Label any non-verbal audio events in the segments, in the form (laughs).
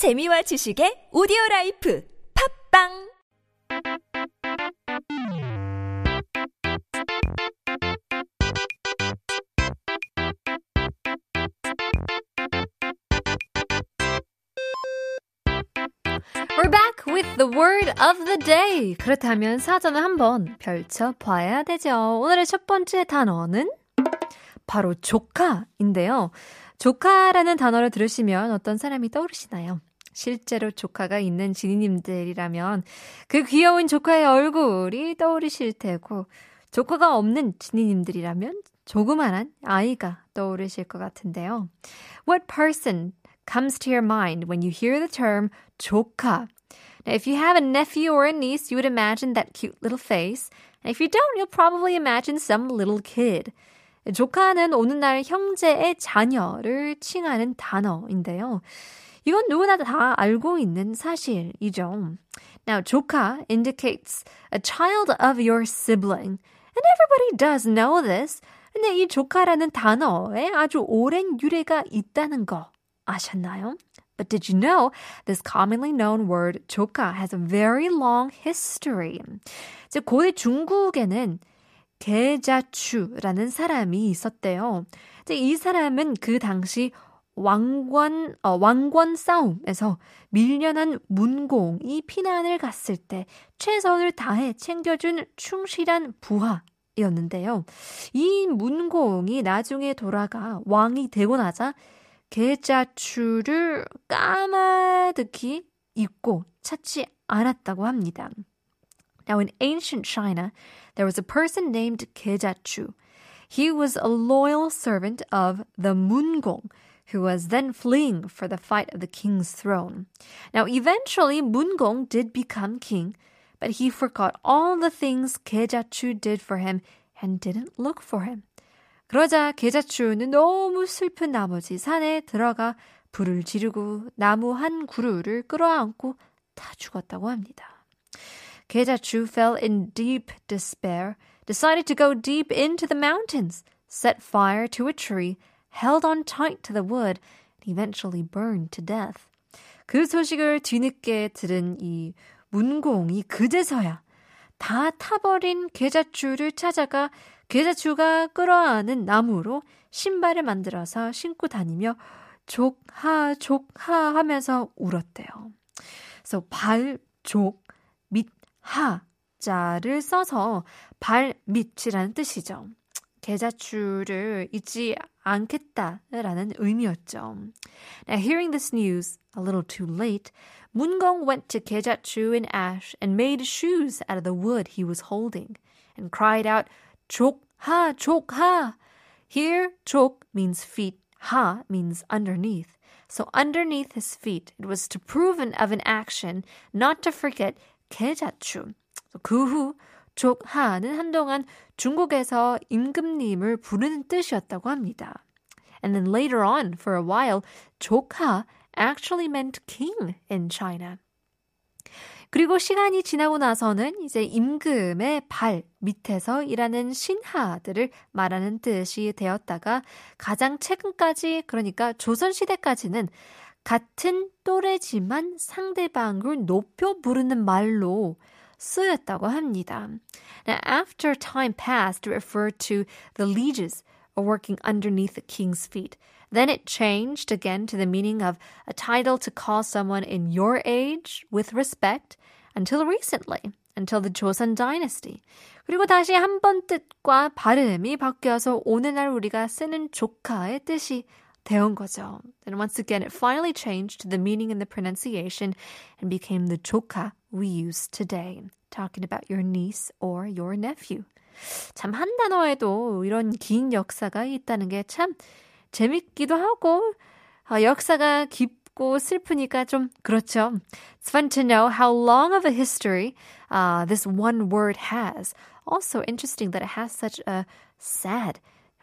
재미와 지식의 오디오 라이프 팝빵 We're back with the word of the day. 그렇다면 사전을 한번 펼쳐봐야 되죠. 오늘의 첫 번째 단어는 바로 조카인데요. 조카라는 단어를 들으시면 어떤 사람이 떠오르시나요? 실제로 조카가 있는 지니님들이라면 그 귀여운 조카의 얼굴이 떠오르실 테고 조카가 없는 지니님들이라면 조그만한 아이가 떠오르실 것 같은데요. What person comes to your mind when you hear the term 조카? Now, if you have a nephew or a niece, you would imagine that cute little face. And if you don't, you'll probably imagine some little kid. 조카는 오늘날 형제의 자녀를 칭하는 단어인데요. 이건 누구나 다 알고 있는 사실이죠. Now, 조카 indicates a child of your sibling. And everybody does know this. 근데 이 조카라는 단어에 아주 오랜 유래가 있다는 거 아셨나요? But did you know this commonly known word 조카 has a very long history? 이제 고대 중국에는 계자추라는 사람이 있었대요. 이 사람은 그 당시 왕권, 어, 왕권 싸움에서 밀려난 문공이 피난을 갔을 때 최선을 다해 챙겨준 충실한 부하 였는데요. 이 문공이 나중에 돌아가 왕이 되고 나자 계자추를 까마득히 잊고 찾지 않았다고 합니다. Now, in ancient China, there was a person named Kejachu. He was a loyal servant of the Mungong, who was then fleeing for the fight of the king's throne. Now, eventually, Mungong did become king, but he forgot all the things Kejachu did for him and didn't look for him. 그러자 계자추는 너무 슬픈 나머지 산에 들어가 불을 지르고 나무 한 그루를 끌어안고 다 죽었다고 합니다. Kejachu fell in deep despair, decided to go deep into the mountains, set fire to a tree, held on tight to the wood, and eventually burned to death. 그 소식을 뒤늦게 들은 이 문공이 그제서야 다 타버린 계자추를 찾아가 계자추가 끌어안은 나무로 신발을 만들어서 신고 다니며 족하 족하 하면서 울었대요. 그래서 발족 하자를 써서 발밑이라는 뜻이죠. 계자추를 잊지 않겠다라는 의미였죠. Now, hearing this news a little too late, Mungong went to Kejachu in ash and made shoes out of the wood he was holding and cried out, Chokha, Chokha. Here, chok means feet, ha means underneath. So underneath his feet, it was to prove an, of an action, not to forget 계자추. 그후 족하는 한동안 중국에서 임금님을 부르는 뜻이었다고 합니다. And then later on, for a while, 족하 actually meant king in China. 그리고 시간이 지나고 나서는 이제 임금의 발 밑에서 일하는 신하들을 말하는 뜻이 되었다가 가장 최근까지 그러니까 조선 시대까지는 같은 또래지만 상대방을 높여 부르는 말로 쓰였다고 합니다. Now, after time passed to refer to the lieges working underneath the king's feet. Then it changed again to the meaning of a title to call someone in your age with respect until recently, until the Joseon dynasty. 그리고 다시 한 번 뜻과 발음이 바뀌어서 오늘날 우리가 쓰는 조카의 뜻이 되온 거죠. And once again, it finally changed the meaning and the pronunciation and became the 조카 we use today, talking about your niece or your nephew. 참 한 단어에도 이런 긴 역사가 있다는 게 참 재밌기도 하고 어, 역사가 깊고 슬프니까 좀 그렇죠. It's fun to know how long of a history uh, this one word has. Also interesting that it has such a sad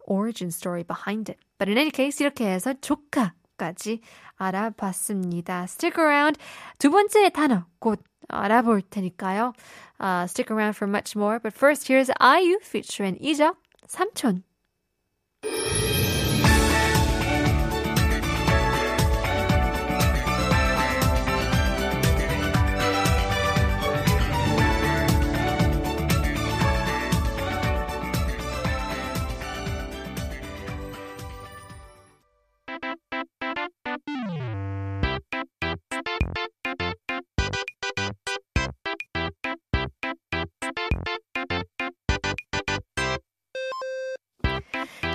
origin story behind it. But in any case, 이렇게 해서 조카까지 알아봤습니다. Stick around. 두 번째 단어 곧 알아볼 테니까요. Uh, stick around for much more. But first, here's IU featuring 이적 삼촌.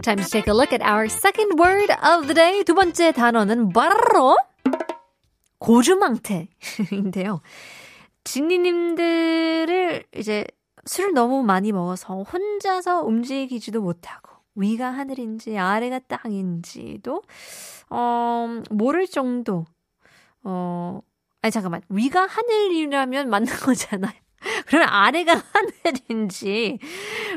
Time to take a look at our second word of the day. 두 번째 단어는 바로 고주망태인데요. 진니님들을 이제 술을 너무 많이 먹어서 혼자서 움직이지도 못하고 위가 하늘인지 아래가 땅인지도 어 모를 정도 어 아니 잠깐만 위가 하늘이라면 맞는 (laughs) 거잖아요. 그러면 아래가 하늘인지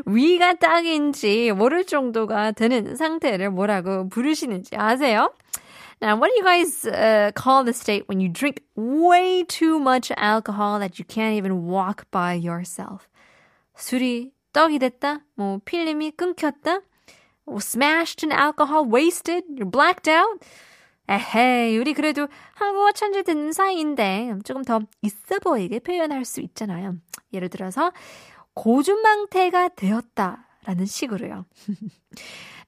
위가 땅인지 모를 정도가 되는 상태를 뭐라고 부르시는지 아세요? Now, what do you guys uh, call the state when you drink way too much alcohol that you can't even walk by yourself? 술이 떡이 됐다? 뭐 필름이 끊겼다? 뭐 smashed in alcohol, wasted, you're blacked out? 에헤이, 우리 그래도 한국어 천재 듣는 사이인데 조금 더 있어 보이게 표현할 수 있잖아요. 예를 들어서 고주망태가 되었다라는 식으로요.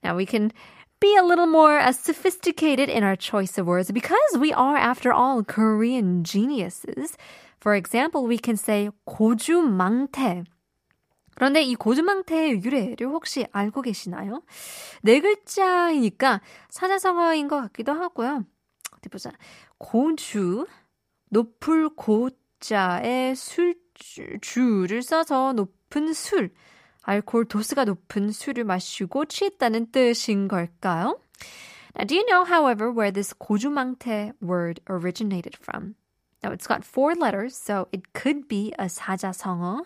Now we can be a little more uh, sophisticated in our choice of words because we are, after all, Korean geniuses. For example, we can say 고주망태. 그런데 이 고주망태의 유래를 혹시 알고 계시나요? 네 글자이니까 사자성어인 것 같기도 하고요. 어디 보자. 고주, 높을 고자에 술주를 써서 높은 술, 알코올 도수가 높은 술을 마시고 취했다는 뜻인 걸까요? Now, do you know, however, where this 고주망태 word originated from? Now, it's got four letters, so it could be a 사자성어.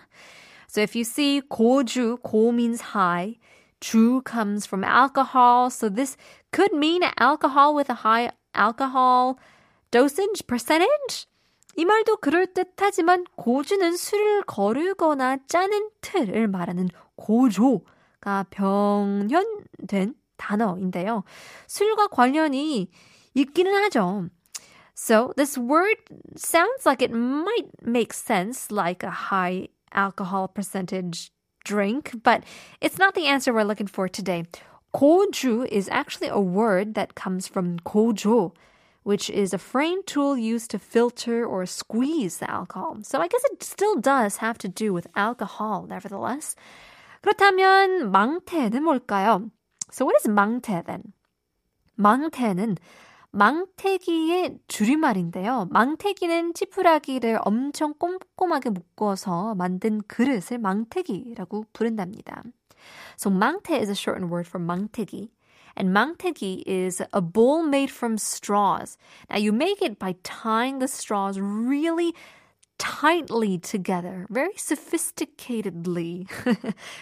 So if you see 고주, 고 means high, 주 comes from alcohol, so this could mean alcohol with a high alcohol dosage percentage. 이 말도 그럴듯하지만 고주는 술을 거르거나 짜는 틀을 말하는 고조가 병현된 단어인데요. 술과 관련이 있기는 하죠. So this word sounds like it might make sense like a high alcohol percentage drink, but it's not the answer we're looking for today. 고주 is actually a word that comes from 고조, which is a frame tool used to filter or squeeze the alcohol. So I guess it still does have to do with alcohol, nevertheless. 그렇다면 망태는 뭘까요? So what is 망태 then? 망태는 망태기의 줄임말인데요. 망태기는 지푸라기를 엄청 꼼꼼하게 묶어서 만든 그릇을 망태기라고 부른답니다. So 망태 is a shortened word for 망태기. And 망태기 is a bowl made from straws. Now you make it by tying the straws really tightly together, very sophisticatedly.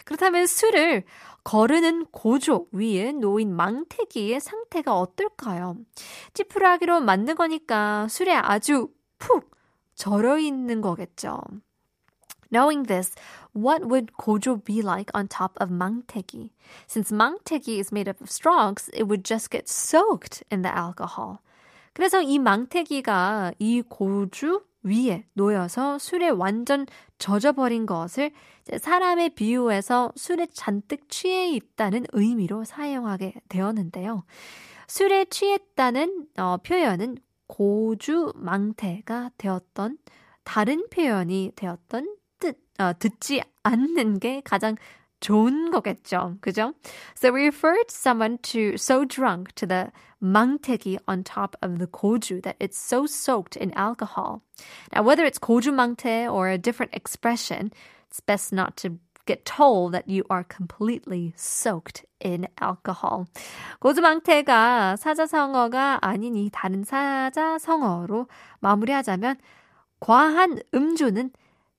그렇다면 술을 거르는 고조 위에 놓인 망태기의 상태가 어떨까요? 찌푸라기로 만든 거니까 술에 아주 푹 절어 있는 거겠죠. Knowing this, what would gojo be like on top of mangtegi? Since mangtegi is made up of straws, it would just get soaked in the alcohol. 그래서 이 망태기가 이 고주 위에 놓여서 술에 완전 젖어버린 것을 사람에 비유해서 술에 잔뜩 취해 있다는 의미로 사용하게 되었는데요. 술에 취했다는 어, 표현은 고주망태가 되었던 다른 표현이 되었던 뜻, 어, 듣지 않는 게 가장 좋은 거겠죠. 그죠? So we referred someone to so drunk to the mangteki on top of the goju that it's so soaked in alcohol. Now, whether it's goju mangte or a different expression, it's best not to get told that you are completely soaked in alcohol. 고주망태가 사자성어가 아니니 다른 사자성어로 마무리하자면 과한 음주는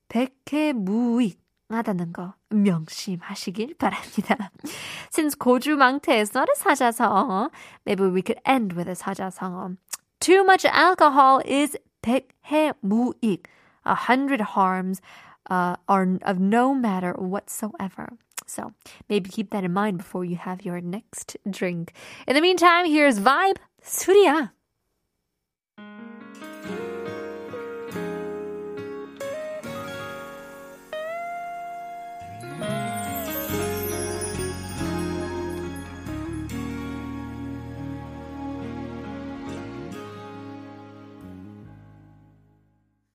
백해무익 하다는 거 명심하시길 바랍니다. (laughs) Since 고주망태 is not a 사자성어, maybe we could end with a 사자성어. Too much alcohol is 백해무익. A hundred harms uh, are of no matter whatsoever. So maybe keep that in mind before you have your next drink. In the meantime, here's Vibe, 술이야.